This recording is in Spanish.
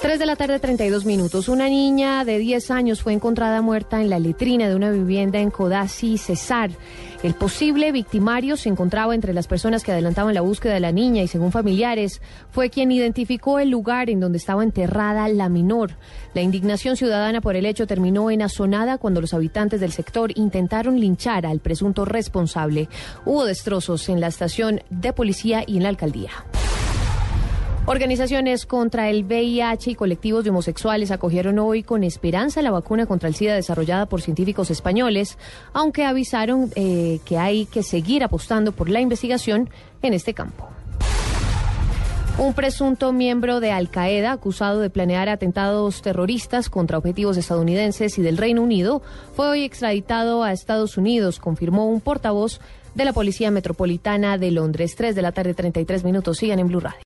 3 de la tarde, 32 minutos. Una niña de 10 años fue encontrada muerta en la letrina de una vivienda en Codazzi, Cesar. El posible victimario se encontraba entre las personas que adelantaban la búsqueda de la niña y, según familiares, fue quien identificó el lugar en donde estaba enterrada la menor. La indignación ciudadana por el hecho terminó en azonada cuando los habitantes del sector intentaron linchar al presunto responsable. Hubo destrozos en la estación de policía y en la alcaldía. Organizaciones contra el VIH y colectivos de homosexuales acogieron hoy con esperanza la vacuna contra el SIDA desarrollada por científicos españoles, aunque avisaron eh, que hay que seguir apostando por la investigación en este campo. Un presunto miembro de Al Qaeda acusado de planear atentados terroristas contra objetivos estadounidenses y del Reino Unido fue hoy extraditado a Estados Unidos, confirmó un portavoz de la Policía Metropolitana de Londres. 3 de la tarde, 33 minutos. Sigan en Blue Radio.